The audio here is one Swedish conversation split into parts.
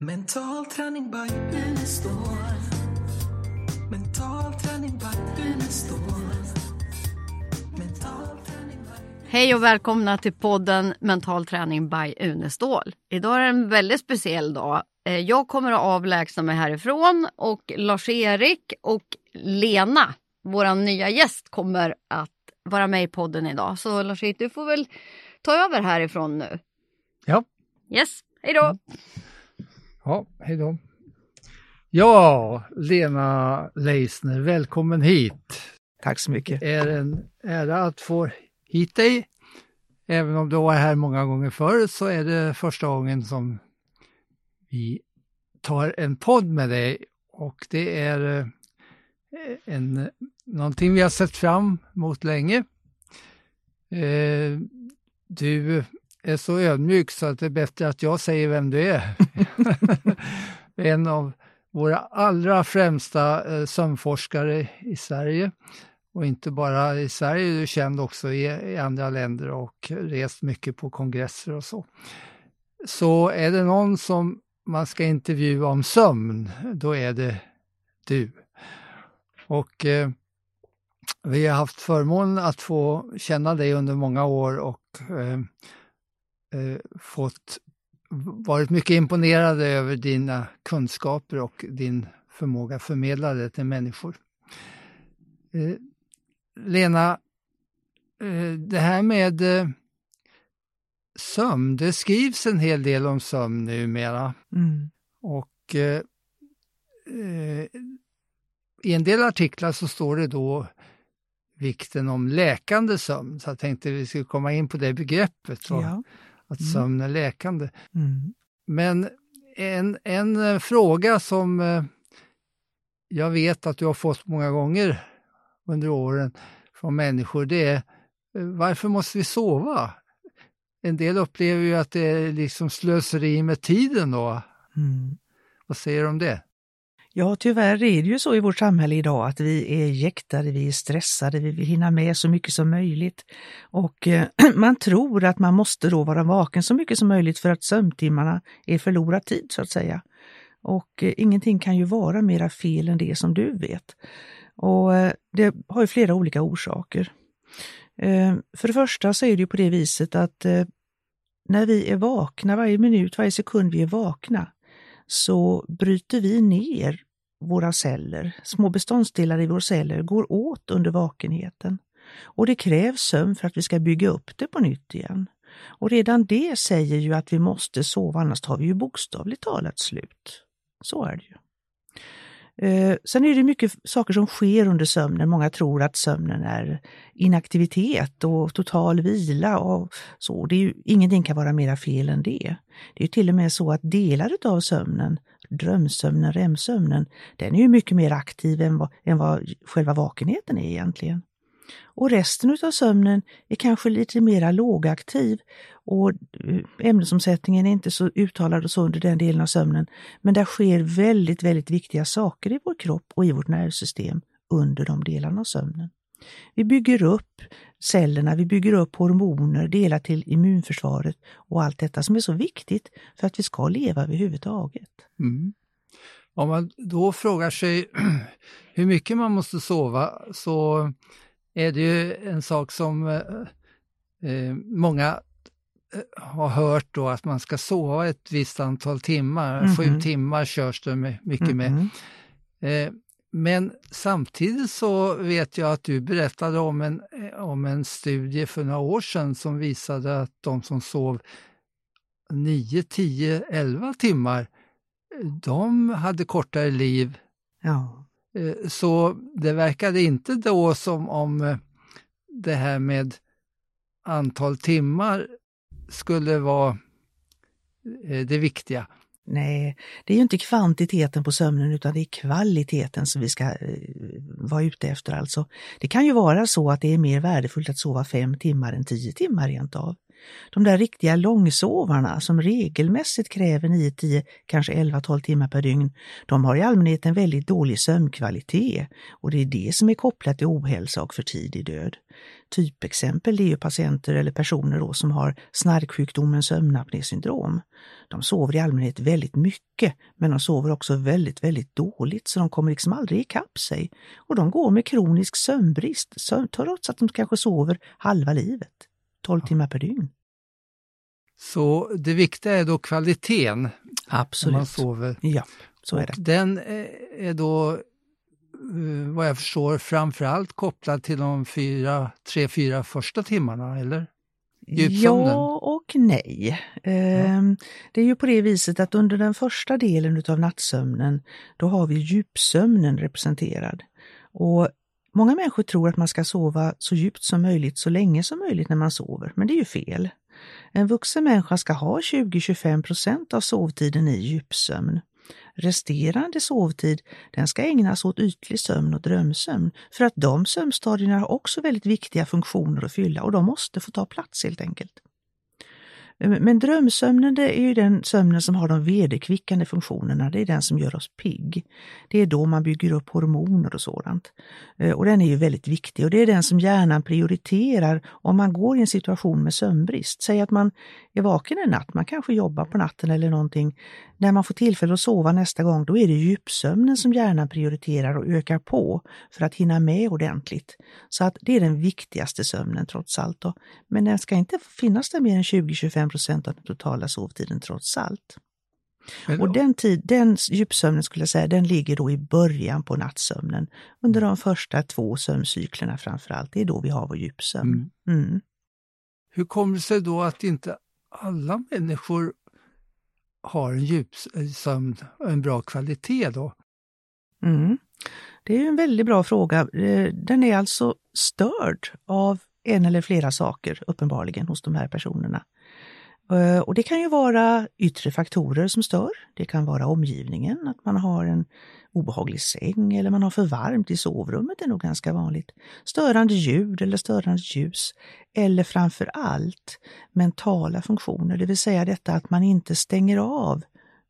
Mental träning by Unestål. Mental träning by Unestål. Hej och välkomna till podden Mental träning by Unestål. Idag är det en väldigt speciell dag. Eh, Jag kommer att avlägsna mig härifrån och Lars-Erik och Lena, vår nya gäst, kommer att vara med i podden idag. Så Lars-Erik, du får väl ta över härifrån nu. Ja. Yes, hej då! Ja, hej då. Ja, Lena Leisner, välkommen hit. Tack så mycket. Det är en ära att få hit dig. Även om du var här många gånger förr så är det första gången som vi tar en podd med dig och det är eh, en, någonting vi har sett fram emot länge. Eh, Du är så ödmjuk så att det är bättre att jag säger vem du är. en av våra allra främsta eh, sömnforskare i Sverige. Och inte bara i Sverige, du är känd också i, i andra länder och rest mycket på kongresser och så. Så är det någon som man ska intervjua om sömn, då är det du. Och eh, vi har haft förmånen att få känna dig under många år och eh, fått varit mycket imponerade över dina kunskaper och din förmåga att förmedla det till människor. Eh, Lena, eh, det här med eh, sömn, det skrivs en hel del om sömn numera. Mm. Och eh, eh, i en del artiklar så står det då vikten om läkande sömn. Så jag tänkte vi skulle komma in på det begreppet, och Ja. Att Mm. sömn är läkande. Mm. Men en, en eh, fråga som eh, jag vet att du har fått många gånger under åren från människor, det är eh, varför måste vi sova? En del upplever ju att det är liksom slöseri med tiden då. Mm. Vad säger du om det? Ja, tyvärr är det ju så i vårt samhälle idag att vi är jäktade, vi är stressade, vi vill hinna med så mycket som möjligt. Och eh, man tror att man måste då vara vaken så mycket som möjligt för att sömntimmarna är förlorad tid så att säga. Och eh, ingenting kan ju vara mera fel än det som du vet. Och eh, det har ju flera olika orsaker. Eh, för det första så är det ju på det viset att eh, när vi är vakna, varje minut, varje sekund vi är vakna, så bryter vi ner våra celler. Små beståndsdelar i våra celler går åt under vakenheten. Och det krävs sömn för att vi ska bygga upp det på nytt igen. Och redan det säger ju att vi måste sova, annars tar vi ju bokstavligt talat slut. Så är det ju. Eh, sen är det mycket saker som sker under sömnen. Många tror att sömnen är inaktivitet och total vila och så. Det är ju, ingenting kan vara mera fel än det. Det är ju till och med så att delar av sömnen, drömsömnen, REM-sömnen, den är ju mycket mer aktiv än vad, än vad själva vakenheten är egentligen. Och resten av sömnen är kanske lite mera lågaktiv och eh, ämnesomsättningen är inte så uttalad och så under den delen av sömnen. Men där sker väldigt, väldigt viktiga saker i vår kropp och i vårt nervsystem under de delarna av sömnen. Vi bygger upp cellerna, vi bygger upp hormoner, delar till immunförsvaret och allt detta som är så viktigt för att vi ska leva överhuvudtaget. Mm. Om man då frågar sig hur mycket man måste sova så är det ju en sak som eh, eh, många eh, har hört då att man ska sova ett visst antal timmar. Mhm. Sju timmar körs det med, mycket med. Mhm. Eh, men samtidigt så vet jag att du berättade om en, eh, om en studie för några år sedan som visade att de som sov 9, 10, 11 timmar, de hade kortare liv. Ja. Eh, så det verkade inte då som om eh, det här med antal timmar skulle vara eh, det viktiga. Nej, det är ju inte kvantiteten på sömnen utan det är kvaliteten som vi ska vara ute efter. Alltså, det kan ju vara så att det är mer värdefullt att sova fem timmar än tio timmar rent av. De där riktiga långsovarna som regelmässigt kräver 9, 10, kanske 11, 12 timmar per dygn, de har i allmänhet en väldigt dålig sömnkvalitet och det är det som är kopplat till ohälsa och för tidig död. Typexempel är patienter eller personer då som har snarksjukdomen sömnapnésyndrom. De sover i allmänhet väldigt mycket, men de sover också väldigt, väldigt dåligt så de kommer liksom aldrig ikapp sig. Och de går med kronisk sömnbrist, trots att de kanske sover halva livet, 12 timmar per dygn. Så det viktiga är då kvaliteten Absolut. när man sover. Ja, så är Och det. den är är då, eh, vad jag förstår, framförallt kopplad till de fyra, tre, fyra första timmarna, eller? Djupsömnen. Ja och nej. Ehm, Det är ju på det viset att under den första delen av nattsömnen, då har vi djupsömnen representerad. Och Många människor tror att man ska sova så djupt som möjligt så länge som möjligt när man sover, men det är ju fel. En vuxen människa ska ha 20-25 procent av sovtiden i djupsömn. Resterande sovtid den ska ägnas åt ytlig sömn och drömsömn för att de sömnstadierna har också väldigt viktiga funktioner att fylla och de måste få ta plats helt enkelt. Eh, men drömsömnen det är ju den sömnen som har de vederkvickande funktionerna, det är den som gör oss pigg. Det är då man bygger upp hormoner och sådant. Eh, och den är ju väldigt viktig och det är den som hjärnan prioriterar om man går i en situation med sömnbrist. Säg att man är vaken en natt, man kanske jobbar på natten eller någonting. När man får tillfälle att sova nästa gång, då är det djupsömnen som hjärnan prioriterar och ökar på för att hinna med ordentligt. Så att det är den viktigaste sömnen trots allt. Då. Men den ska inte finnas där mer än 20-25 procent av den totala sovtiden trots allt. Och den, tid, den djupsömnen skulle jag säga, den ligger då i början på nattsömnen. Under de första två sömncyklerna framför allt. Det är då vi har vår djupsömn. Mm. Hur kommer det sig då att inte alla människor har en djupsömn, en bra kvalitet då? Mm. Det är en väldigt bra fråga. Eh, Den är alltså störd av en eller flera saker uppenbarligen hos de här personerna. Eh, och det kan ju vara yttre faktorer som stör. Det kan vara omgivningen, att man har en obehaglig säng eller man har för varmt i sovrummet det är nog ganska vanligt. Störande ljud eller störande ljus. Eller framför allt mentala funktioner, det vill säga detta att man inte stänger av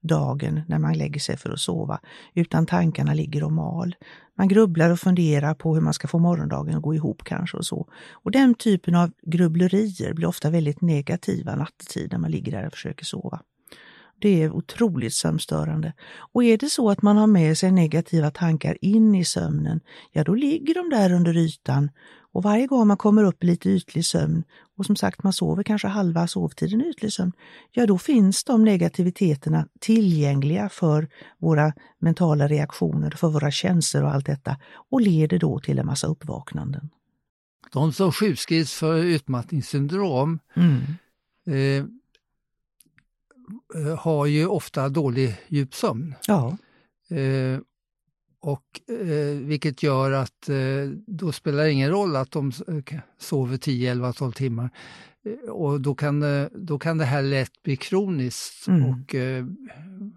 dagen när man lägger sig för att sova, utan tankarna ligger och mal. Man grubblar och funderar på hur man ska få morgondagen att gå ihop kanske och så. Och den typen av grubblerier blir ofta väldigt negativa nattetid när man ligger där och försöker sova. Det är otroligt sömnstörande. Och är det så att man har med sig negativa tankar in i sömnen, ja då ligger de där under ytan och varje gång man kommer upp i lite ytlig sömn och som sagt man sover kanske halva sovtiden i ytlig sömn, ja då finns de negativiteterna tillgängliga för våra mentala reaktioner, för våra känslor och allt detta och leder då till en massa uppvaknanden. De som sjukskrivs för utmattningssyndrom Mm. eh, eh, har ju ofta dålig djupsömn. Ja, Eh, och, eh, vilket gör att eh, då spelar det ingen roll att de eh, sover 10, 11, 12 timmar. Eh, och då kan, det- då kan det här lätt bli kroniskt Mm. och eh,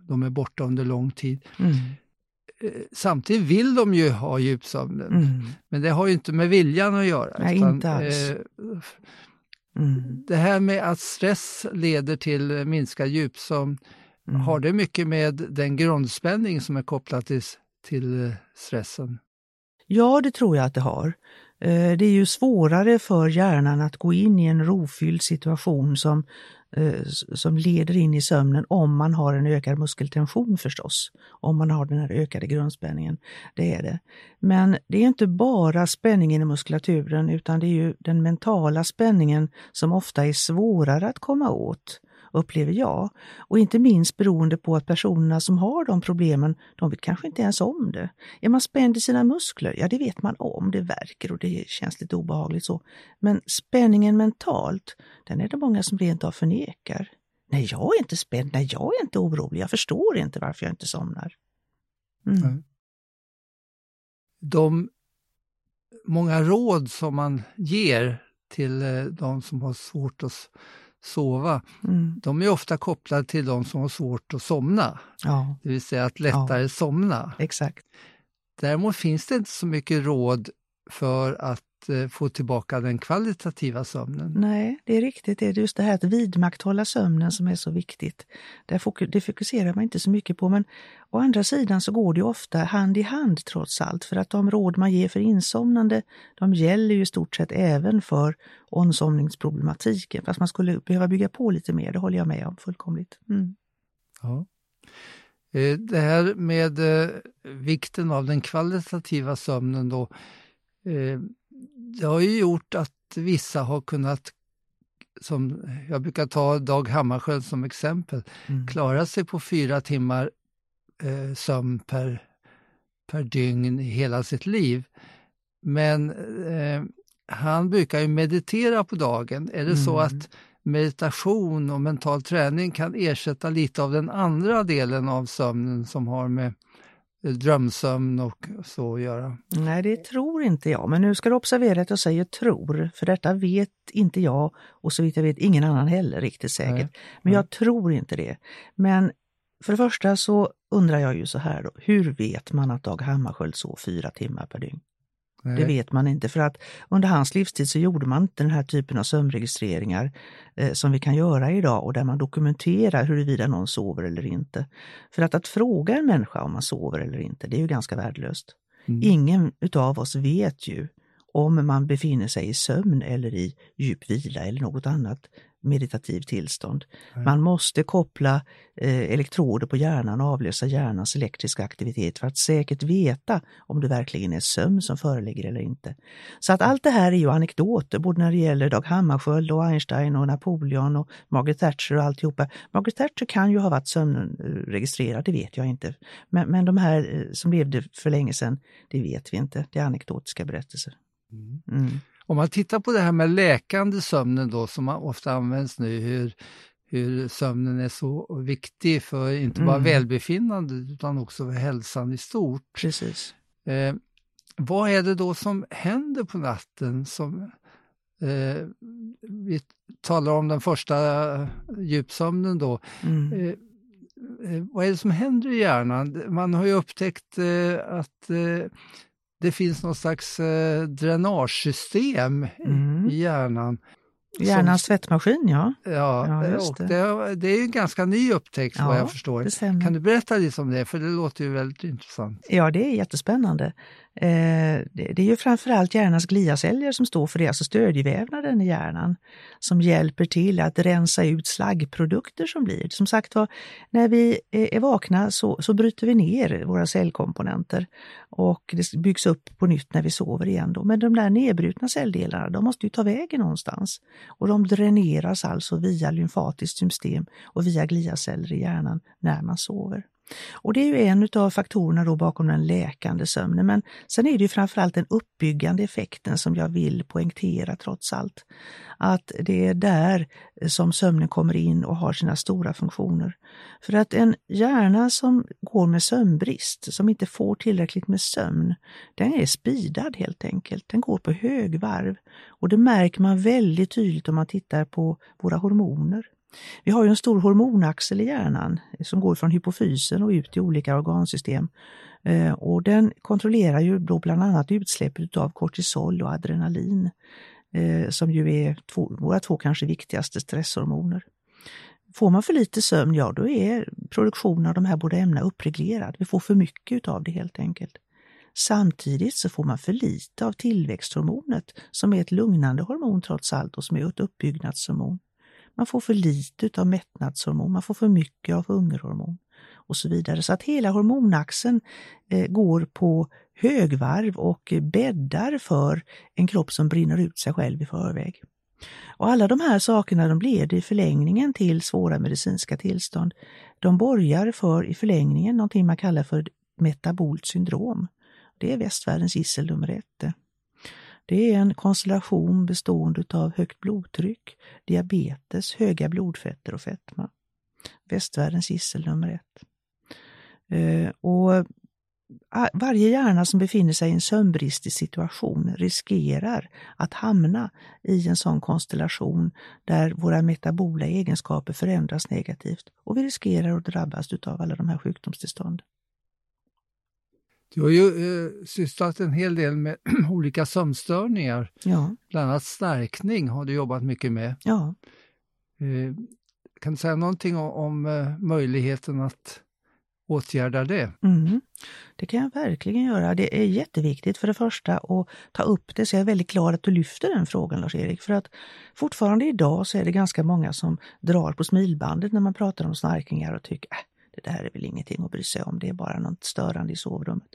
de är borta under lång tid. mm. Eh, samtidigt vill de ju ha djupsömnen, Mm. men det har ju inte med viljan att göra. Nej, inte alls. eh, Mm. det här med att stress leder till eh, minskad djupsömn, Mm. har det mycket med den grundspänning som är kopplad till, till eh, stressen? Ja, det tror jag att det har. Eh, det är ju svårare för hjärnan att gå in i en rofylld situation som, eh, som leder in i sömnen om man har en ökad muskeltension förstås. Om man har den här ökade grundspänningen. Det är det. Men det är inte bara spänningen i muskulaturen utan det är ju den mentala spänningen som ofta är svårare att komma åt upplever jag. Och inte minst beroende på att personerna som har de problemen, de vet kanske inte ens om det. Är man spänd i sina muskler? Ja, det vet man om. Det verkar och det känns lite obehagligt så. Men spänningen mentalt, den är det många som rent av förnekar. Nej, jag är inte spänd. Nej, jag är inte orolig. Jag förstår inte varför jag inte somnar. Mm. De många råd som man ger till eh, de som har svårt att sova, Mm. de är ofta kopplade till de som har svårt att somna, Ja, det vill säga att lättare somna. exakt. Däremot finns det inte så mycket råd för att få tillbaka den kvalitativa sömnen. Nej, det är riktigt. Det är just det här att vidmakthålla sömnen som är så viktigt. Det fokuserar man inte så mycket på, men å andra sidan så går det ofta hand i hand trots allt, för att de råd man ger för insomnande, de gäller ju i stort sett även för omsomningsproblematiken, fast man skulle behöva bygga på lite mer, det håller jag med om fullkomligt. Mm. Ja. Eh, det här med eh, vikten av den kvalitativa sömnen då, eh, det har ju gjort att vissa har kunnat, som jag brukar ta Dag Hammarskjöld som exempel, mm. klara sig på fyra timmar sömn per, per dygn hela sitt liv. Men eh, han brukar ju meditera på dagen. Är det mm. så att meditation och mental träning kan ersätta lite av den andra delen av sömnen som har med drömsömn och så att göra? Nej, det tror inte jag. Men nu ska du observera att jag säger tror, för detta vet inte jag och så vitt jag vet ingen annan heller riktigt säkert. Nej. Men jag tror inte det. Men för det första så undrar jag ju så här då, hur vet man att Dag Hammarskjöld sov fyra timmar per dygn? Nej. Det vet man inte för att under hans livstid så gjorde man inte den här typen av sömnregistreringar eh, som vi kan göra idag och där man dokumenterar huruvida någon sover eller inte. För att, att fråga en människa om man sover eller inte, det är ju ganska värdelöst. Mm. Ingen utav oss vet ju om man befinner sig i sömn eller i djup vila eller något annat meditativt tillstånd. Mm. Man måste koppla eh, elektroder på hjärnan och avlösa hjärnans elektriska aktivitet för att säkert veta om det verkligen är sömn som föreligger eller inte. Så att allt det här är ju anekdoter, både när det gäller Dag Hammarskjöld och Einstein och Napoleon och Margaret Thatcher och alltihopa. Margaret Thatcher kan ju ha varit sömnregistrerad, det vet jag inte. Men, men de här eh, som levde för länge sedan, det vet vi inte. Det är anekdotiska berättelser. Mm. Mm. Om man tittar på det här med läkande sömnen då som ofta används nu, hur, hur sömnen är så viktig för inte bara mm. välbefinnande utan också för hälsan i stort. Precis. Eh, vad är det då som händer på natten som eh, vi talar om den första djupsömnen då. Mm. Eh, eh vad är det som händer i hjärnan? Man har ju upptäckt eh, att eh, det finns någon slags eh, dränagesystem mm. i hjärnan. Hjärnans tvättmaskin, ja. Ja, ja och det. Det, det. är en ganska ny upptäckt ja, vad jag förstår. Kan du berätta lite om det, för det låter ju väldigt intressant. Ja, det är jättespännande. Eh, det är ju framförallt hjärnans gliaceller som står för det, alltså stödjevävnaden i hjärnan, som hjälper till att rensa ut slaggprodukter som blir. Som sagt var, när vi är vakna så, så bryter vi ner våra cellkomponenter och det byggs upp på nytt när vi sover igen. Då. Men de där nedbrutna celldelarna, de måste ju ta vägen någonstans och de dräneras alltså via lymfatiskt system och via gliaceller i hjärnan när man sover. Och det är ju en av faktorerna då bakom den läkande sömnen. Men sen är det ju framförallt den uppbyggande effekten som jag vill poängtera trots allt. Att det är där som sömnen kommer in och har sina stora funktioner. För att en hjärna som går med sömnbrist, som inte får tillräckligt med sömn, den är spidad helt enkelt. Den går på högvarv. Och det märker man väldigt tydligt om man tittar på våra hormoner. Vi har ju en stor hormonaxel i hjärnan som går från hypofysen och ut i olika organsystem. Eh, och den kontrollerar ju då bland annat utsläppet av kortisol och adrenalin eh, som ju är två, våra två kanske viktigaste stresshormoner. Får man för lite sömn, ja då är produktionen av de här båda ämnena uppreglerad. Vi får för mycket av det helt enkelt. Samtidigt så får man för lite av tillväxthormonet som är ett lugnande hormon trots allt och som är ett uppbyggnadshormon. Man får för lite av mättnadshormon, man får för mycket av hungerhormon och så vidare. Så att hela hormonaxeln eh, går på högvarv och bäddar för en kropp som brinner ut sig själv i förväg. Och alla de här sakerna de leder i förlängningen till svåra medicinska tillstånd. De borgar för i förlängningen någonting man kallar för metabolt syndrom. Det är västvärldens gissel nummer ett. Det är en konstellation bestående av högt blodtryck, diabetes, höga blodfetter och fetma. Västvärldens gissel nummer ett. Eh, och varje hjärna som befinner sig i en sömnbristig situation riskerar att hamna i en sån konstellation där våra metabola egenskaper förändras negativt och vi riskerar att drabbas av alla de här sjukdomstillstånden. Du har ju eh, sysslat en hel del med olika sömnstörningar, Ja, bland annat snarkning har du jobbat mycket med. ja. Eh, kan du säga någonting om, om eh, möjligheten att åtgärda det? Mm. Det kan jag verkligen göra. Det är jätteviktigt för det första att ta upp det, så jag är väldigt glad att du lyfter den frågan Lars-Erik. För att fortfarande idag så är det ganska många som drar på smilbandet när man pratar om snarkningar och tycker äh, det här är väl ingenting att bry sig om, det är bara något störande i sovrummet.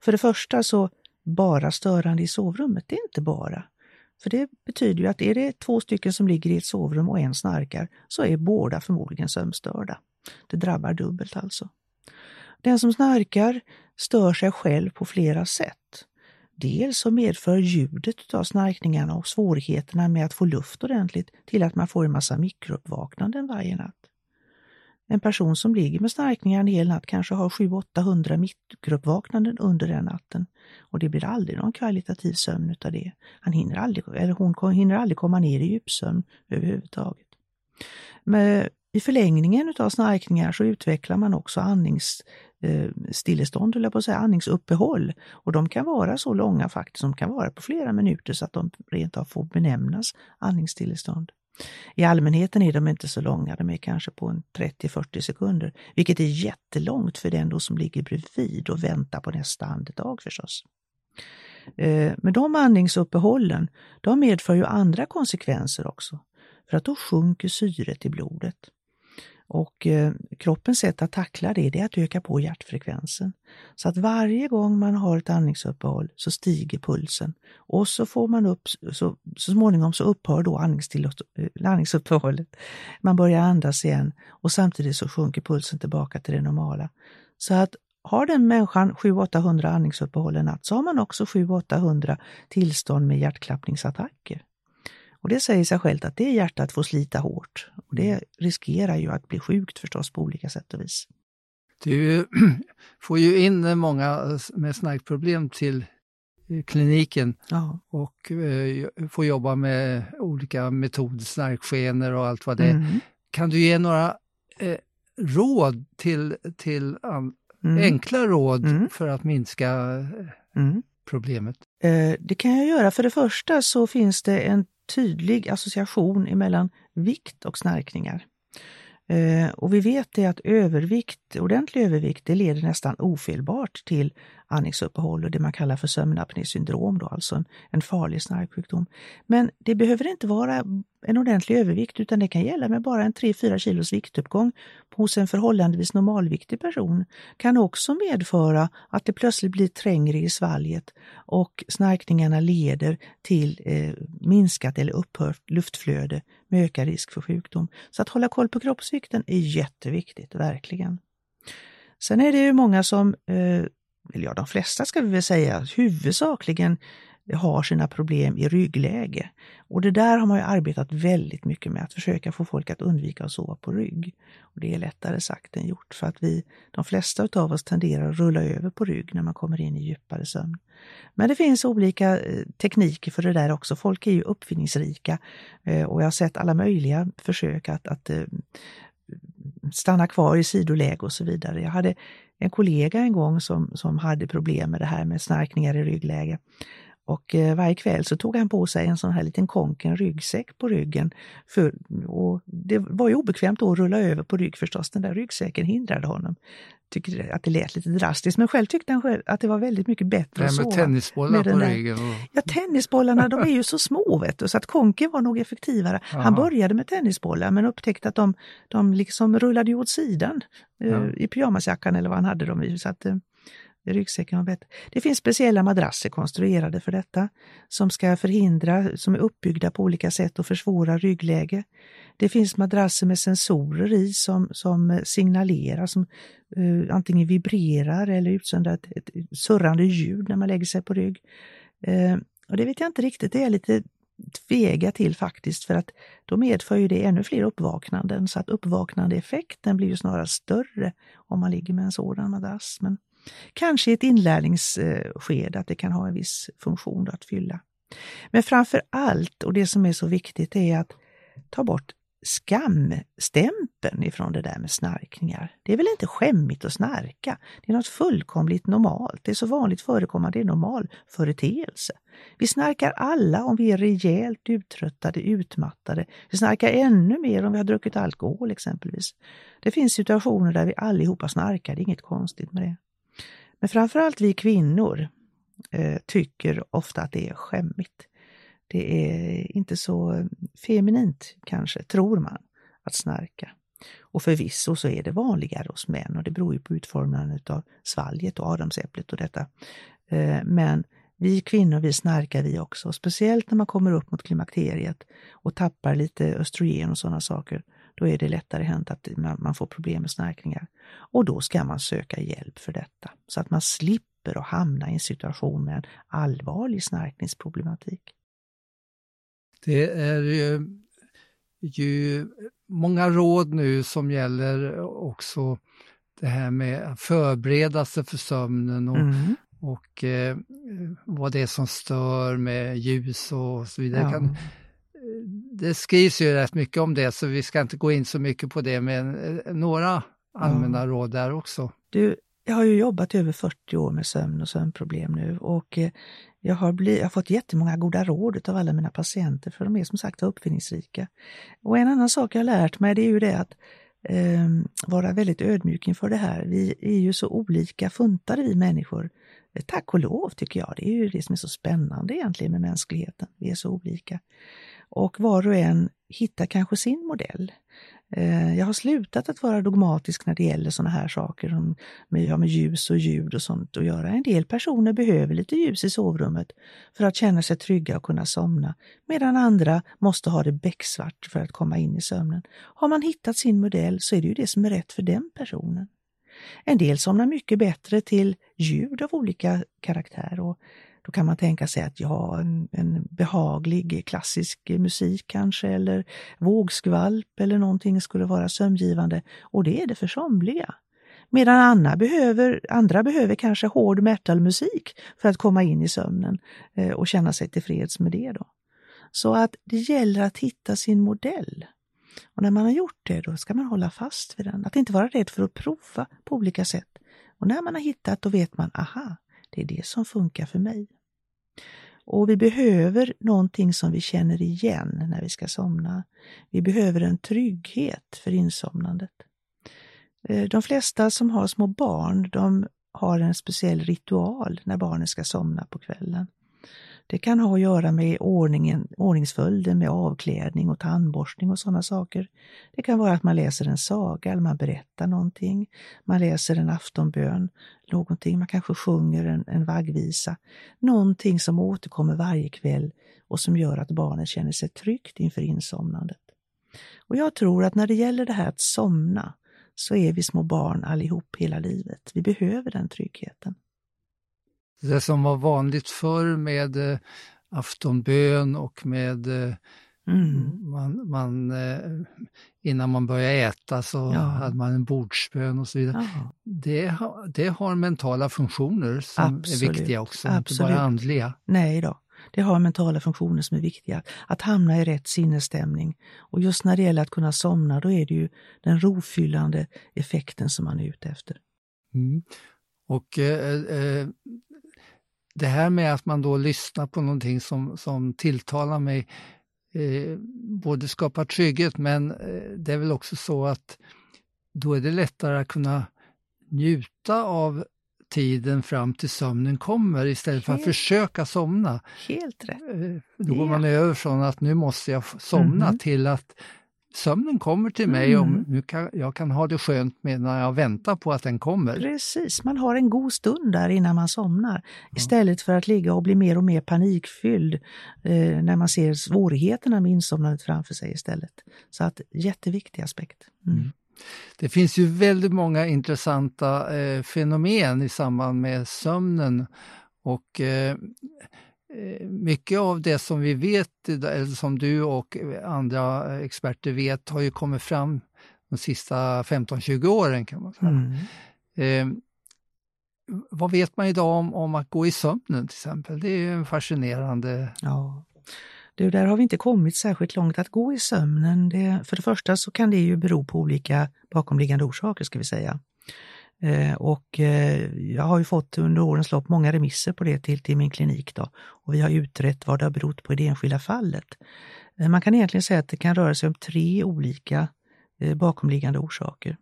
För det första så, bara störande i sovrummet, det är inte bara. För det betyder ju att är det två stycken som ligger i ett sovrum och en snarkar så är båda förmodligen sömnstörda. Det drabbar dubbelt alltså. Den som snarkar stör sig själv på flera sätt. Dels så medför ljudet av snarkningarna och svårigheterna med att få luft ordentligt till att man får en massa mikrouppvaknanden varje natt. En person som ligger med snarkningar en hel natt kanske har 700-800 mikrouppvaknanden under den natten och det blir aldrig någon kvalitativ sömn utav det. Han hinner aldrig, eller hon hinner aldrig komma ner i djupsömn överhuvudtaget. Men I förlängningen utav snarkningar så utvecklar man också andningsstillestånd, eh, eller på att säga, andningsuppehåll. Och de kan vara så långa faktiskt, de kan vara på flera minuter så att de rent av får benämnas andningsstillestånd. I allmänheten är de inte så långa, de är kanske på 30-40 sekunder, vilket är jättelångt för den då som ligger bredvid och väntar på nästa andetag förstås. Eh, men de andningsuppehållen, de medför ju andra konsekvenser också, för att då sjunker syret i blodet. Och eh, kroppens sätt att tackla det, det är att öka på hjärtfrekvensen. Så att varje gång man har ett andningsuppehåll så stiger pulsen och så får man upp, så, så småningom så upphör då eh, andningsuppehållet. Man börjar andas igen och samtidigt så sjunker pulsen tillbaka till det normala. Så att har den människan 700-800 andningsuppehåll en natt så har man också 700-800 tillstånd med hjärtklappningsattacker. Och det säger sig självt att det hjärtat får slita hårt och det riskerar ju att bli sjukt förstås på olika sätt och vis. Du får ju in många med snarkproblem till kliniken Ja. och eh, får jobba med olika metoder, snarkskenor och allt vad det är. Mm. Kan du ge några eh, råd till, till an, Mm. enkla råd Mm. för att minska eh, Mm. problemet? Eh, Det kan jag göra. För det första så finns det en tydlig association emellan vikt och snarkningar. Eh, och vi vet det att övervikt, ordentlig övervikt, det leder nästan ofelbart till andningsuppehåll och det man kallar för sömnapnésyndrom, då, alltså en, en farlig snarksjukdom. Men det behöver inte vara en ordentlig övervikt utan det kan gälla med bara en 3-4 kilos viktuppgång hos en förhållandevis normalviktig person. Kan också medföra att det plötsligt blir trängre i svalget och snarkningarna leder till eh, minskat eller upphört luftflöde med ökad risk för sjukdom. Så att hålla koll på kroppsvikten är jätteviktigt, verkligen. Sen är det ju många som, eh, eller ja de flesta ska vi väl säga, huvudsakligen har sina problem i ryggläge. Och det där har man ju arbetat väldigt mycket med, att försöka få folk att undvika att sova på rygg. Och Det är lättare sagt än gjort för att vi, de flesta av oss tenderar att rulla över på rygg när man kommer in i djupare sömn. Men det finns olika eh, tekniker för det där också. Folk är ju uppfinningsrika eh, och jag har sett alla möjliga försök att, att eh, stanna kvar i sidoläge och så vidare. Jag hade en kollega en gång som, som hade problem med det här med snarkningar i ryggläge. Och eh, varje kväll så tog han på sig en sån här liten konken ryggsäck på ryggen. För, och det var ju obekvämt då att rulla över på rygg förstås. Den där ryggsäcken hindrade honom. Tycker att det lät lite drastiskt men själv tyckte han själv att det var väldigt mycket bättre att med sova. tennisbollar med den på ryggen. Och, Ja, tennisbollarna de är ju så små vet du, så att konken var nog effektivare. Han Jaha. började med tennisbollar men upptäckte att de, de liksom rullade åt sidan eh, Ja. i pyjamasjackan eller vad han hade dem i. Så att, i ryggsäcken. Det finns speciella madrasser konstruerade för detta som ska förhindra, som är uppbyggda på olika sätt och försvåra ryggläge. Det finns madrasser med sensorer i som, som signalerar, som uh, antingen vibrerar eller utsöndrar ett, ett surrande ljud när man lägger sig på rygg. Uh, och det vet jag inte riktigt, det är jag lite tvega till faktiskt för att då medför ju det ännu fler uppvaknanden så att uppvaknandeeffekten blir ju snarare större om man ligger med en sådan madrass. Men kanske i ett inlärningsskede att det kan ha en viss funktion att fylla. Men framför allt, och det som är så viktigt, är att ta bort skamstämpeln ifrån det där med snarkningar. Det är väl inte skämmigt att snarka? Det är något fullkomligt normalt. Det är så vanligt förekommande, det är normal företeelse. Vi snarkar alla om vi är rejält uttröttade, utmattade. Vi snarkar ännu mer om vi har druckit alkohol exempelvis. Det finns situationer där vi allihopa snarkar, det är inget konstigt med det. Men framförallt vi kvinnor eh, tycker ofta att det är skämmigt. Det är inte så feminint kanske, tror man, att snarka. Och förvisso så är det vanligare hos män och det beror ju på utformningen av svalget och adamsäpplet och detta. Eh, men vi kvinnor, vi snarkar vi också, speciellt när man kommer upp mot klimakteriet och tappar lite östrogen och sådana saker. Då är det lättare hänt att man får problem med snarkningar. Och då ska man söka hjälp för detta, så att man slipper att hamna i en situation med en allvarlig snarkningsproblematik. Det är ju, ju många råd nu som gäller också det här med att förbereda sig för sömnen och, mm. och eh, vad det är som stör med ljus och så vidare. Ja. Kan, det skrivs ju rätt mycket om det så vi ska inte gå in så mycket på det men eh, några allmänna ja. råd där också. Du, jag har ju jobbat över 40 år med sömn och sömnproblem nu och eh, jag har, blivit, jag har fått jättemånga goda råd av alla mina patienter för de är som sagt uppfinningsrika. Och en annan sak jag lärt mig det är ju det att eh, vara väldigt ödmjuk inför det här. Vi är ju så olika funtade vi människor. Tack och lov tycker jag. Det är ju det som är så spännande egentligen med mänskligheten. Vi är så olika. Och var och en hittar kanske sin modell. Eh, jag har slutat att vara dogmatisk när det gäller sådana här saker som med, med ljus och ljud och sånt att göra. En del personer behöver lite ljus i sovrummet för att känna sig trygga och kunna somna, medan andra måste ha det becksvart för att komma in i sömnen. Har man hittat sin modell så är det ju det som är rätt för den personen. En del somnar mycket bättre till ljud av olika karaktär och då kan man tänka sig att ja, en, en behaglig klassisk musik kanske eller vågskvalp eller någonting skulle vara sömngivande och det är det för somliga. Medan andra behöver, andra behöver kanske hård metalmusik för att komma in i sömnen eh, och känna sig tillfreds med det. Då. Så att det gäller att hitta sin modell. Och när man har gjort det, då ska man hålla fast vid den. Att inte vara rädd för att prova på olika sätt. Och när man har hittat, då vet man, aha, det är det som funkar för mig. Och vi behöver någonting som vi känner igen när vi ska somna. Vi behöver en trygghet för insomnandet. Eh, de flesta som har små barn, de har en speciell ritual när barnen ska somna på kvällen. Det kan ha att göra med ordningen, ordningsföljden med avklädning och tandborstning och sådana saker. Det kan vara att man läser en saga eller man berättar någonting. Man läser en aftonbön, någonting, man kanske sjunger en, en vaggvisa. Någonting som återkommer varje kväll och som gör att barnet känner sig tryggt inför insomnandet. Och jag tror att när det gäller det här att somna så är vi små barn allihop hela livet. Vi behöver den tryggheten. Det som var vanligt förr med eh, aftonbön och med eh, mm. man, man, eh, innan man började äta så ja. hade man en bordsbön och så vidare. Det, det har mentala funktioner som Absolut. är viktiga också, Absolut. inte bara andliga. Nej då. Det har mentala funktioner som är viktiga. Att hamna i rätt sinnesstämning. Och just när det gäller att kunna somna, då är det ju den rofyllande effekten som man är ute efter. Mm. Och eh, eh, det här med att man då lyssnar på någonting som, som tilltalar mig eh, både skapar trygghet men eh, det är väl också så att då är det lättare att kunna njuta av tiden fram till sömnen kommer istället för att försöka somna. Helt rätt. Eh, då går man över från att nu måste jag somna mm. till att sömnen kommer till mig och mm. nu kan, jag kan ha det skönt medan jag väntar på att den kommer. Precis, man har en god stund där innan man somnar istället för att ligga och bli mer och mer panikfylld eh, när man ser svårigheterna med insomnandet framför sig istället. Så att jätteviktig aspekt. Mm. Mm. Det finns ju väldigt många intressanta eh, fenomen i samband med sömnen och Eh, mycket av det som vi vet, eller som du och andra experter vet, har ju kommit fram de sista 15-20 åren kan man säga. Mm. Eh, vad vet man idag om, om, att gå i sömnen till exempel? Det är en fascinerande... Ja. Du, där har vi inte kommit särskilt långt att gå i sömnen. Det, för det första så kan det ju bero på olika bakomliggande orsaker ska vi säga. Eh, och eh, jag har ju fått under årens lopp många remisser på det till, till min klinik då. Och vi har utrett vad det har berott på i det enskilda fallet. Eh, man kan egentligen säga att det kan röra sig om tre olika bakomliggande orsaker.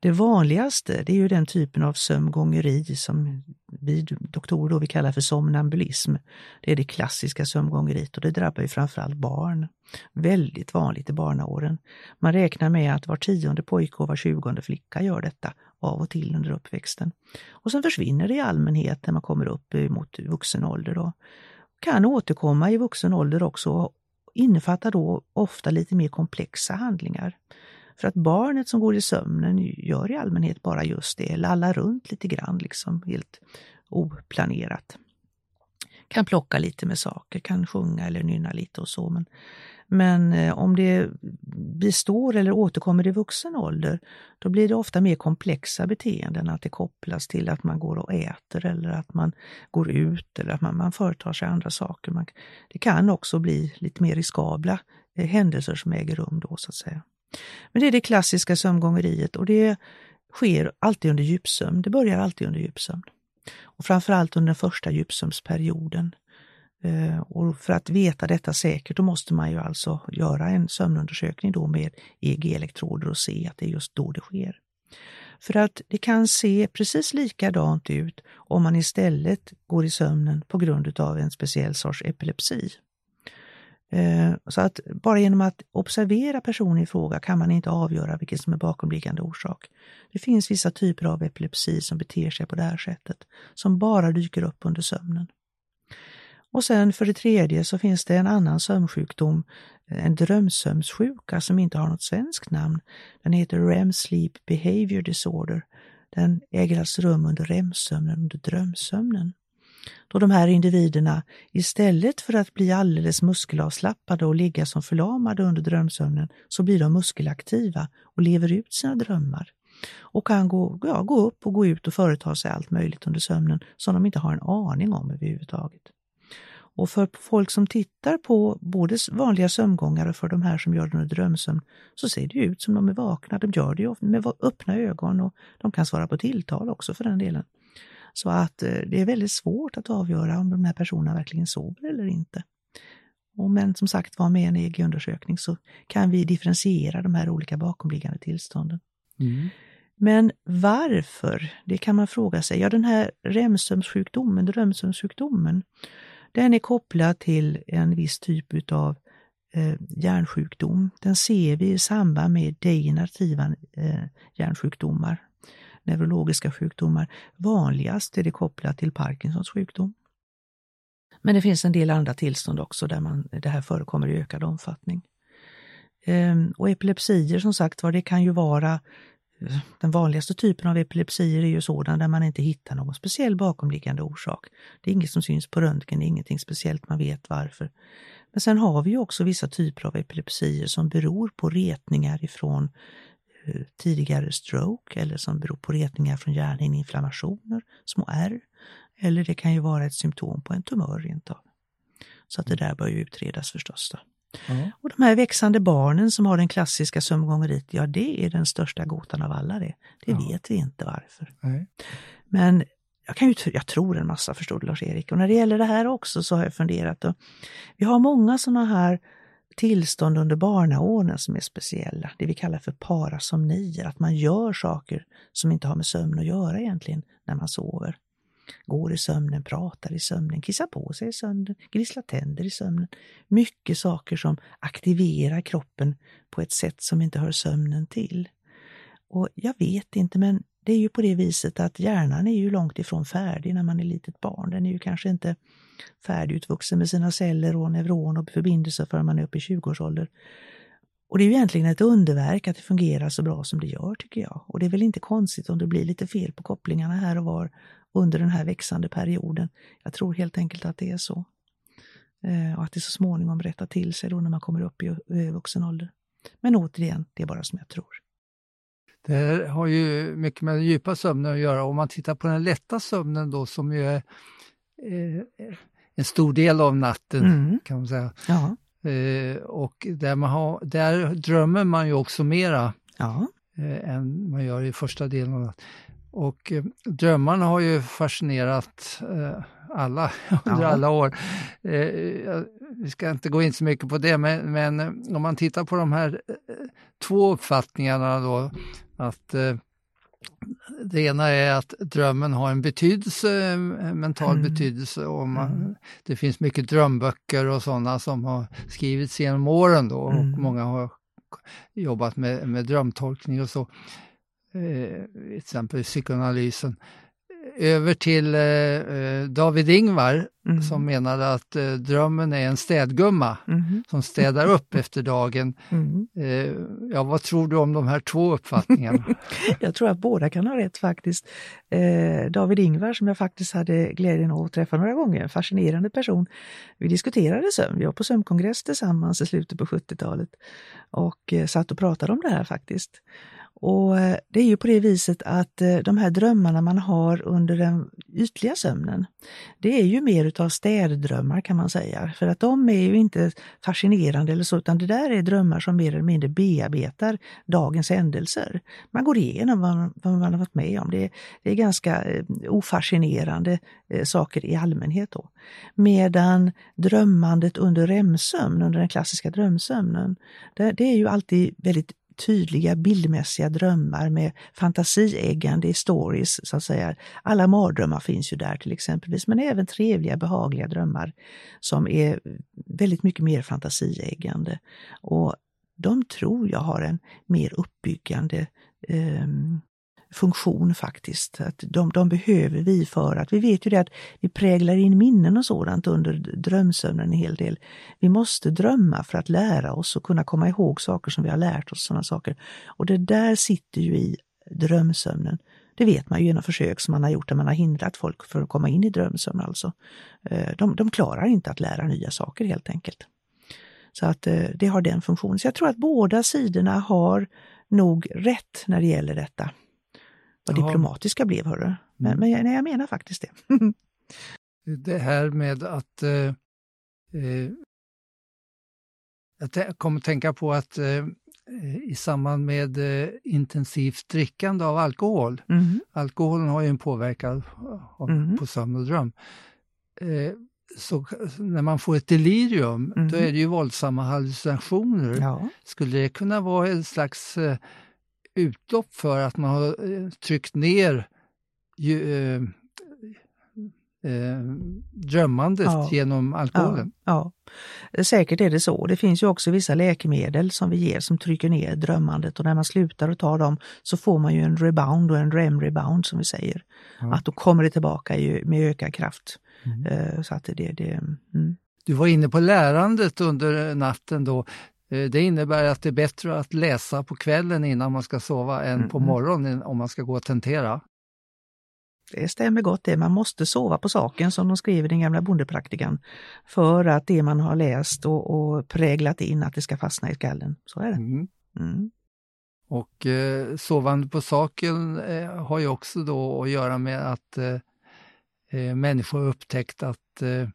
Det vanligaste det är ju den typen av sömngångeri som vi doktorer då vi kallar för somnambulism. Det är det klassiska sömngångeriet och det drabbar ju framförallt barn. Väldigt vanligt i barnaåren. Man räknar med att var tionde pojke och var tjugonde flicka gör detta av och till under uppväxten. Och sen försvinner det i allmänhet när man kommer upp mot vuxen ålder. och Kan återkomma i vuxen ålder också och innefattar då ofta lite mer komplexa handlingar. För att barnet som går i sömnen gör i allmänhet bara just det, lallar runt lite grann, liksom helt oplanerat. Kan plocka lite med saker, kan sjunga eller nynna lite och så. Men, men eh, om det består eller återkommer i vuxen ålder, då blir det ofta mer komplexa beteenden, att det kopplas till att man går och äter eller att man går ut eller att man, man företar sig andra saker. Man, det kan också bli lite mer riskabla eh, händelser som äger rum då så att säga. Men det är det klassiska sömngångeriet och det sker alltid under djupsömn. Det börjar alltid under djupsömn. Och framförallt under den första djupsömnsperioden. Eh, och för att veta detta säkert, då måste man ju alltså göra en sömnundersökning då med EEG-elektroder och se att det är just då det sker. För att det kan se precis likadant ut om man istället går i sömnen på grund av en speciell sorts epilepsi. Eh, så att bara genom att observera personen i fråga kan man inte avgöra vilken som är bakomliggande orsak. Det finns vissa typer av epilepsi som beter sig på det här sättet, som bara dyker upp under sömnen. Och sen för det tredje så finns det en annan sömnsjukdom, eh, en drömsömnssjuka som inte har något svenskt namn. Den heter REM Sleep Behavior Disorder. Den äger alltså rum under REM-sömnen, under drömsömnen då de här individerna istället för att bli alldeles muskelavslappade och ligga som förlamade under drömsömnen så blir de muskelaktiva och lever ut sina drömmar och kan gå, ja, gå upp och gå ut och företa sig allt möjligt under sömnen som de inte har en aning om överhuvudtaget. Och för folk som tittar på både vanliga sömngångare och för de här som gör det under drömsömn så ser det ut som de är vakna. De gör det ju med öppna ögon och de kan svara på tilltal också för den delen. Så att eh, det är väldigt svårt att avgöra om de här personerna verkligen sover eller inte. Och men som sagt var med en EG-undersökning så kan vi differentiera de här olika bakomliggande tillstånden. Mm. Men varför? Det kan man fråga sig. Ja, den här REM-sömnssjukdomen, drömsömnssjukdomen, den är kopplad till en viss typ av eh, hjärnsjukdom. Den ser vi i samband med degenerativa eh, hjärnsjukdomar, neurologiska sjukdomar. Vanligast är det kopplat till Parkinsons sjukdom. Men det finns en del andra tillstånd också där man, det här förekommer i ökad omfattning. Ehm, och epilepsier som sagt var, det kan ju vara den vanligaste typen av epilepsier är ju sådan där man inte hittar någon speciell bakomliggande orsak. Det är inget som syns på röntgen, det är ingenting speciellt, man vet varför. Men sen har vi också vissa typer av epilepsier som beror på retningar ifrån eh, tidigare stroke eller som beror på retningar från hjärnhinneinflammationer, små ärr. Eller det kan ju vara ett symptom på en tumör rent av. Så att det där bör ju utredas förstås. Då. Mm. Och de här växande barnen som har den klassiska sömngångeriet, ja det är den största gåtan av alla det. Det ja. vet vi inte varför. Mm. Men jag, kan ju, jag tror en massa förstår du Lars-Erik. Och när det gäller det här också så har jag funderat. Och vi har många sådana här tillstånd under barnaåren som är speciella, det vi kallar för parasomnier, att man gör saker som inte har med sömn att göra egentligen när man sover. Går i sömnen, pratar i sömnen, kissar på sig i sömnen, grisslar tänder i sömnen. Mycket saker som aktiverar kroppen på ett sätt som inte hör sömnen till. Och jag vet inte, men det är ju på det viset att hjärnan är ju långt ifrån färdig när man är litet barn. Den är ju kanske inte färdigutvuxen med sina celler och neuron och förbindelser förrän man är uppe i 20-årsåldern. Och det är ju egentligen ett underverk att det fungerar så bra som det gör tycker jag. Och det är väl inte konstigt om det blir lite fel på kopplingarna här och var under den här växande perioden. Jag tror helt enkelt att det är så. Eh, och att det så småningom rättar till sig då när man kommer upp i vuxen ålder. Men återigen, det är bara som jag tror. Det har ju mycket med den djupa sömnen att göra. Om man tittar på den lätta sömnen då som ju är eh, en stor del av natten Mm. kan man säga. Ja. Eh, och där, man har, där drömmer man ju också mera Ja. än man gör i första delen av natten. Och eh, drömmarna har ju fascinerat eh, alla under Ja. alla år. Eh, vi ska inte gå in så mycket på det, men, men eh, om man tittar på de här eh, två uppfattningarna då, att eh, det ena är att drömmen har en betydelse, en mental Mm. betydelse. Och man, Mm. Det finns mycket drömböcker och sådana som har skrivits genom åren då och Mm. många har jobbat med, med drömtolkning och så. Eh, till exempel psykoanalysen. Över till eh, eh, David Ingvar Mm. som menade att eh, drömmen är en städgumma Mhm. som städar upp efter dagen. Mm. Eh, ja, vad tror du om de här två uppfattningarna? Jag tror att båda kan ha rätt faktiskt. David Ingvar som jag faktiskt hade glädjen att träffa några gånger, en fascinerande person. Vi diskuterade sömn, vi var på sömnkongress tillsammans i slutet på 70-talet och satt och pratade om det här faktiskt. Och eh, det är ju på det viset att eh, de här drömmarna man har under den ytliga sömnen, det är ju mer utav städdrömmar kan man säga. För att de är ju inte fascinerande eller så, utan det där är drömmar som mer eller mindre bearbetar dagens händelser. Man går igenom vad, vad man har varit med om. Det, är- det är ganska eh, ofascinerande saker i allmänhet. Då. Medan drömmandet under REM-sömn, under den klassiska drömsömnen, det, det är ju alltid väldigt tydliga bildmässiga drömmar med fantasieggande stories, så att säga. Alla mardrömmar finns ju där till exempelvis, men även trevliga, behagliga drömmar som är väldigt mycket mer fantasieggande. Och de tror jag har en mer uppbyggande eh, funktion faktiskt. Att de, de behöver vi för att vi vet ju det att vi präglar in minnen och sådant under drömsömnen en hel del. Vi måste drömma för att lära oss och kunna komma ihåg saker som vi har lärt oss. Sådana saker. Och det där sitter ju i drömsömnen. Det vet man ju genom försök som man har gjort där man har hindrat folk för att komma in i drömsömn. Alltså. Eh, de, de klarar inte att lära nya saker helt enkelt. Så att eh, det har den funktionen. Så jag tror att båda sidorna har nog rätt när det gäller detta. Vad Ja. diplomatiska blev, hörru. Men, Mm. men nej, jag menar faktiskt det. det här med att eh, eh, jag tä- kom att tänka på att eh, i samband med eh, intensivt drickande av alkohol, Mhm. alkoholen har ju en påverkan av, Mm. på sömn och dröm. Eh, så när man får ett delirium, Mm. då är det ju våldsamma hallucinationer. Ja. Skulle det kunna vara ett slags eh, utlopp för att man har eh, tryckt ner ju, eh, eh, drömmandet Ja. genom alkoholen? Ja, ja, säkert är det så. Det finns ju också vissa läkemedel som vi ger som trycker ner drömmandet och när man slutar att ta dem så får man ju en rebound och en REM-rebound som vi säger. Ja. Att då kommer det tillbaka ju med ökad kraft. Mm. Eh, Så att det, det, mm. Du var inne på lärandet under natten då. Eh, Det innebär att det är bättre att läsa på kvällen innan man ska sova än på Mm. morgonen om man ska gå och tentera. Det stämmer gott det. Man måste sova på saken som de skrev i den gamla bondepraktikan. För att det man har läst och, och präglat in att det ska fastna i skallen. Så är det. Mm. Mm. Och eh, sovande på saken eh, har ju också då att göra med att eh, eh, människor har upptäckt att eh,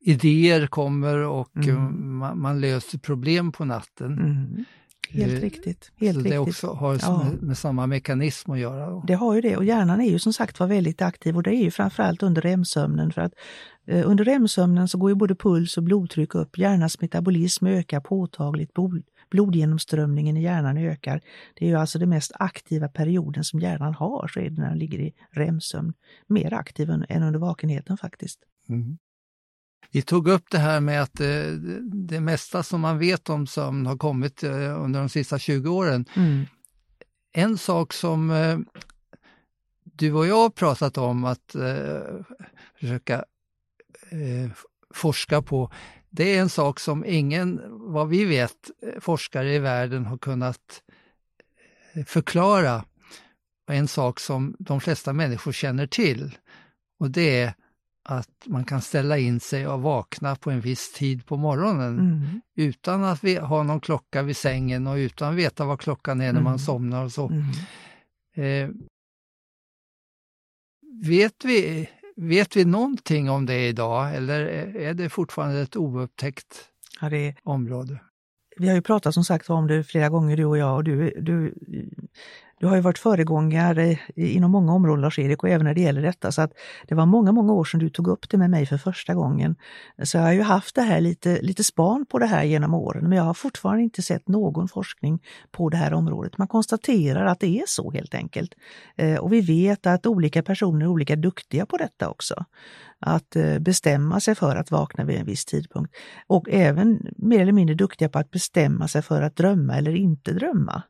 idéer kommer och Mm. eh, man, man löser problem på natten. Mm. Helt Eh, riktigt. Helt så riktigt. det också har Ja. med, med samma mekanism att göra. Då. Det har ju det och hjärnan är ju som sagt var väldigt aktiv och det är ju framförallt under REM-sömnen för att eh, under REM-sömnen så går ju både puls och blodtryck upp, hjärnans metabolism ökar påtagligt, blod, blodgenomströmningen i hjärnan ökar. Det är ju alltså den mest aktiva perioden som hjärnan har, så är det när den ligger i REM-sömn. Mer aktiv än, än under vakenheten faktiskt. Mm. Vi tog upp det här med att eh, det mesta som man vet om sömn har kommit eh, under de sista 20 åren. Mm. En sak som eh, du och jag har pratat om att försöka forska på, det är en sak som ingen, vad vi vet, forskare i världen har kunnat förklara. Och en sak som de flesta människor känner till. Och det är att man kan ställa in sig och vakna på en viss tid på morgonen Mm. utan att vi ha någon klocka vid sängen och utan att veta vad klockan är när man Mm. somnar och så. Mm. Eh, vet vi vet vi någonting om det idag eller är det fortfarande ett oupptäckt Ja, det, område? vi har ju pratat som sagt om det flera gånger du och jag och du, du, du har ju varit föregångare inom många områden Lars-Erik och även när det gäller detta så att det var många, många år sedan du tog upp det med mig för första gången. Så jag har ju haft det här lite, lite span på det här genom åren men jag har fortfarande inte sett någon forskning på det här området. Man konstaterar att det är så helt enkelt. Eh, och vi vet att olika personer är olika duktiga på detta också. Att eh, bestämma sig för att vakna vid en viss tidpunkt och även mer eller mindre duktiga på att bestämma sig för att drömma eller inte drömma.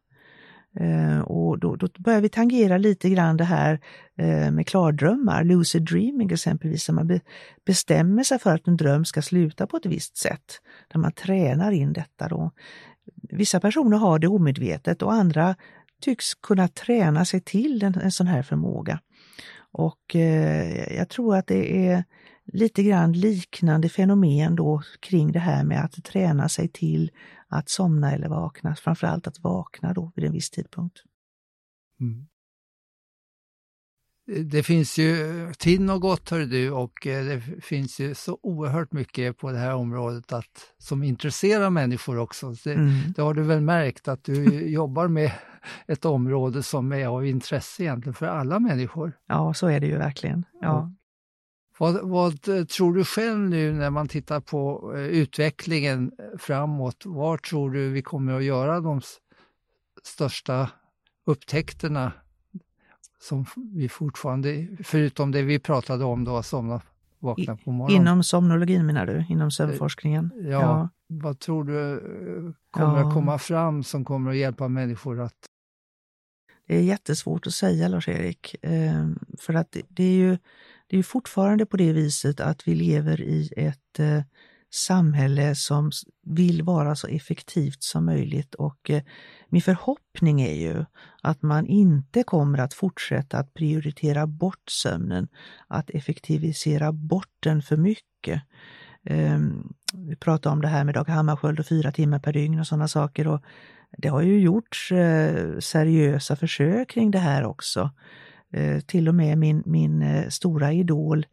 Eh, och då, då börjar vi tangera lite grann det här eh, med klardrömmar, lucid dreaming exempelvis, där man be, bestämmer sig för att en dröm ska sluta på ett visst sätt, där man tränar in detta. Då. Vissa personer har det omedvetet och andra tycks kunna träna sig till en, en sån här förmåga. Och eh, jag tror att det är lite grann liknande fenomen då kring det här med att träna sig till att somna eller vakna, framförallt att vakna då vid en viss tidpunkt. Mm. Det finns ju tid och gott hör du och eh, det finns ju så oerhört mycket på det här området att, som intresserar människor också. Det, mm. det har du väl märkt att du jobbar med ett område som är av intresse egentligen för alla människor. Ja, så är det ju verkligen. Ja. Vad, vad, eh, tror du själv nu när man tittar på eh, utvecklingen framåt? Var tror du vi kommer att göra de största upptäckterna som vi fortfarande, förutom det vi pratade om då, somna, vakna på morgonen? Inom somnologin menar du, inom sömnforskningen? Ja, ja. vad tror du eh, kommer ja. att komma fram som kommer att hjälpa människor att det är jättesvårt att säga Lars-Erik, för att det är ju det är fortfarande på det viset att vi lever i ett eh, samhälle som vill vara så effektivt som möjligt och eh, min förhoppning är ju att man inte kommer att fortsätta att prioritera bort sömnen, att effektivisera bort den för mycket. Eh, vi pratade om det här med Dag Hammarskjöld och fyra timmar per dygn och sådana saker och det har ju gjorts eh, seriösa försök kring det här också. Eh, till och med min, min eh, stora idol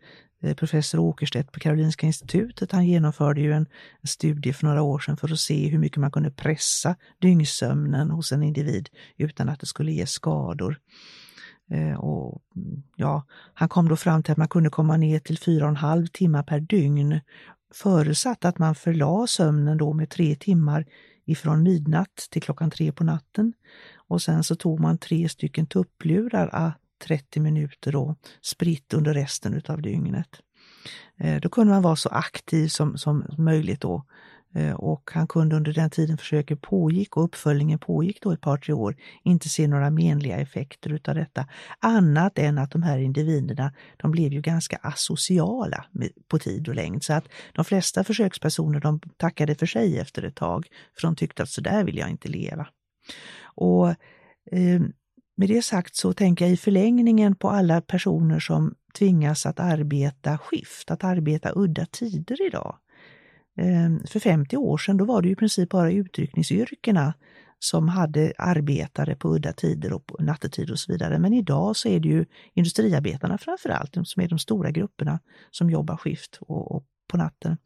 eh, professor Åkerstedt på Karolinska institutet, han genomförde ju en, studie för några år sedan för att se hur mycket man kunde pressa dyngsömnen hos en individ utan att det skulle ge skador. Och, ja, han kom då fram till att man kunde komma ner till fyra och en halv timmar per dygn förutsatt att man förlade sömnen då med tre timmar ifrån midnatt till klockan tre på natten. Och sen så tog man tre stycken tupplurar ah, 30 minuter då, spritt under resten av dygnet. Eh, då kunde man vara så aktiv som, som möjligt då. Eh, och han kunde under den tiden försöket pågick och uppföljningen pågick då ett par, tre år, inte se några menliga effekter utav detta. Annat än att de här individerna, de blev ju ganska asociala på tid och längd. Så att de flesta försökspersoner de tackade för sig efter ett tag, för de tyckte att så där vill jag inte leva. Och eh, med det sagt så tänker jag i förlängningen på alla personer som tvingas att arbeta skift, att arbeta udda tider idag. Ehm, för 50 år sedan då var det i princip bara utryckningsyrkena som hade arbetare på udda tider och på nattetid och så vidare. Men idag så är det ju industriarbetarna framför allt som är de stora grupperna som jobbar skift och, och på natten.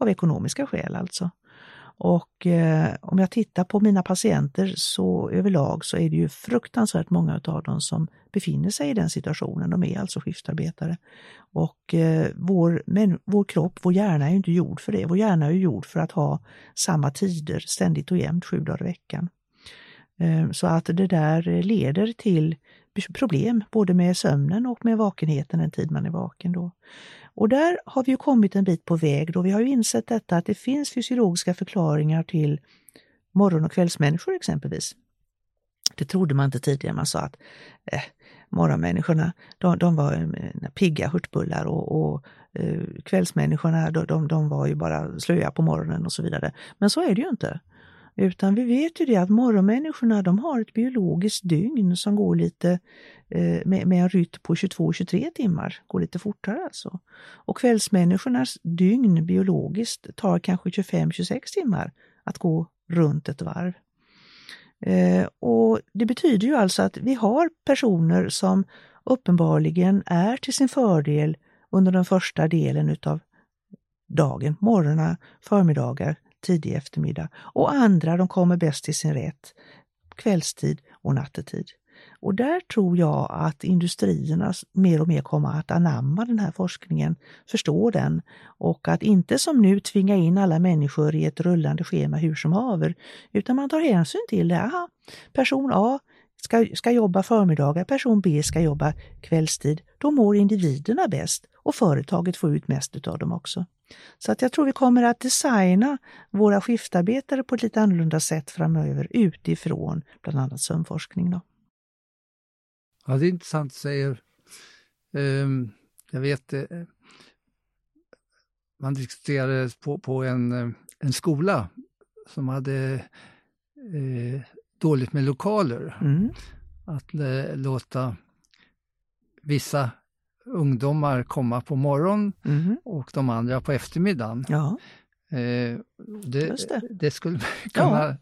Av ekonomiska skäl alltså. Och eh, om jag tittar på mina patienter så överlag så är det ju fruktansvärt många av dem som befinner sig i den situationen. De är alltså skiftarbetare. Och eh, vår, men, vår kropp, vår hjärna är inte gjord för det. Vår hjärna är gjord för att ha samma tider ständigt och jämt, sju dagar i veckan. Eh, så att det där leder till problem både med sömnen och med vakenheten den tid man är vaken. Då. Och där har vi ju kommit en bit på väg då vi har ju insett detta att det finns fysiologiska förklaringar till morgon och kvällsmänniskor exempelvis. Det trodde man inte tidigare, man sa att eh, morgonmänniskorna de, de var eh, pigga hurtbullar och, och eh, kvällsmänniskorna de, de, de var ju bara slöa på morgonen och så vidare. Men så är det ju inte. Utan vi vet ju det att morgonmänniskorna de har ett biologiskt dygn som går lite eh, med, med, en rytm på 22-23 timmar, går lite fortare alltså. Och kvällsmänniskornas dygn biologiskt tar kanske 25-26 timmar att gå runt ett varv. Eh, och Det betyder ju alltså att vi har personer som uppenbarligen är till sin fördel under den första delen utav dagen, morgnar, förmiddagar, tidig eftermiddag. Och andra de kommer bäst till sin rätt kvällstid och nattetid. Och där tror jag att industrierna mer och mer kommer att anamma den här forskningen, förstå den och att inte som nu tvinga in alla människor i ett rullande schema hur som haver, utan man tar hänsyn till det. Aha, person A ska, ska jobba förmiddagar, person B ska jobba kvällstid. Då mår individerna bäst och företaget får ut mest av dem också. Så att jag tror vi kommer att designa våra skiftarbetare på ett lite annorlunda sätt framöver utifrån bland annat sömnforskning. Då. Ja, det är intressant säger. Um, jag vet, uh, man diskuterade på, på en, uh, en skola som hade uh, dåligt med lokaler. Mm. Att låta vissa ungdomar komma på morgonen Mm. och de andra på eftermiddagen. Ja, Eh, det, det. det. skulle man kunna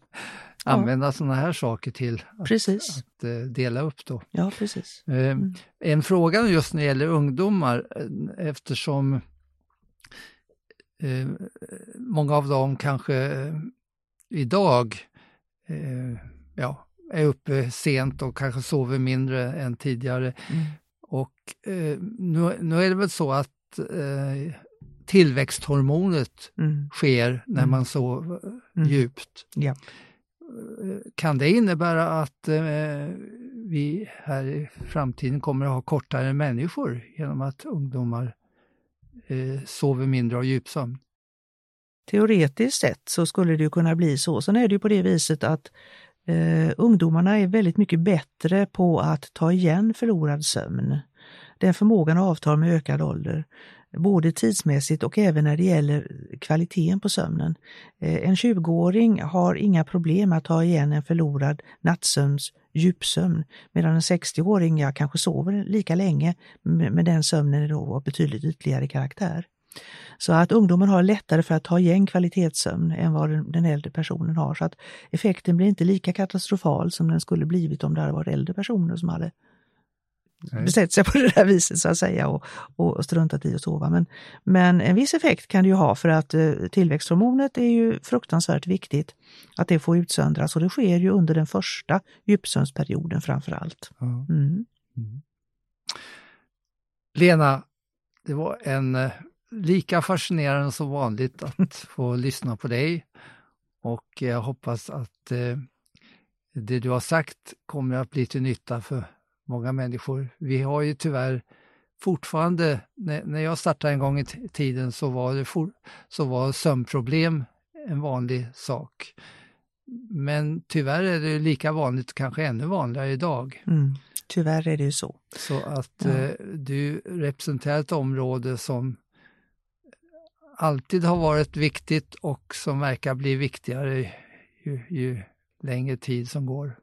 använda sådana här saker till att, Precis. att eh, dela upp då. ja precis. Eh, Mm. En fråga just när det gäller ungdomar eh, eftersom eh, många av dem kanske eh, idag eh, ja, är uppe sent och kanske sover mindre än tidigare. Mm. Och eh, nu, nu är det väl så att eh, tillväxthormonet Mm. sker när Mm. man sover Mm. djupt. Ja. Eh, Kan det innebära att eh, vi här i framtiden kommer att ha kortare människor genom att ungdomar eh, sover mindre av djupsömn? Teoretiskt sett så skulle det ju kunna bli så. Sen är det ju på det viset att eh, ungdomarna är väldigt mycket bättre på att ta igen förlorad sömn. Den förmågan avtar med ökad ålder, både tidsmässigt och även när det gäller kvaliteten på sömnen. Eh, en 20-åring har inga problem att ta igen en förlorad nattsömns djupsömn, medan en 60-åring ja, kanske sover lika länge, men men den sömnen är då av betydligt ytligare karaktär. Så att ungdomen har lättare för att ta igen kvalitetssömn än vad den, äldre personen har. Så att effekten blir inte lika katastrofal som den skulle blivit om det hade varit äldre personer som hade Nej. sig på det där viset så att säga och, och struntat i att sova. Men, men en viss effekt kan det ju ha för att eh, tillväxthormonet är ju fruktansvärt viktigt att det får utsöndras och det sker ju under den första djupsömnsperioden framför allt. Ja. Mm. Lena, det var en eh, lika fascinerande som vanligt att få lyssna på dig och jag hoppas att eh, det du har sagt kommer att bli till nytta för många människor. Vi har ju tyvärr fortfarande, när, jag startade en gång i tiden så var, det for, så var sömnproblem en vanlig sak. Men tyvärr är det lika vanligt, kanske ännu vanligare idag. Mm. Tyvärr är det ju så. Så att Ja. eh, du representerar ett område som alltid har varit viktigt och som verkar bli viktigare ju, ju längre tid som går.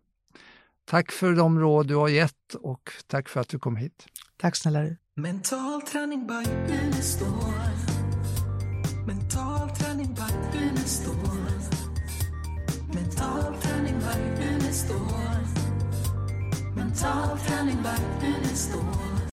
Tack för de råd du har gett och tack för att du kom hit. Tack snälla du. Mental träning by Unestål. Mental träning by Unestål. Mental träning by Unestål. Mental träning by Unestål.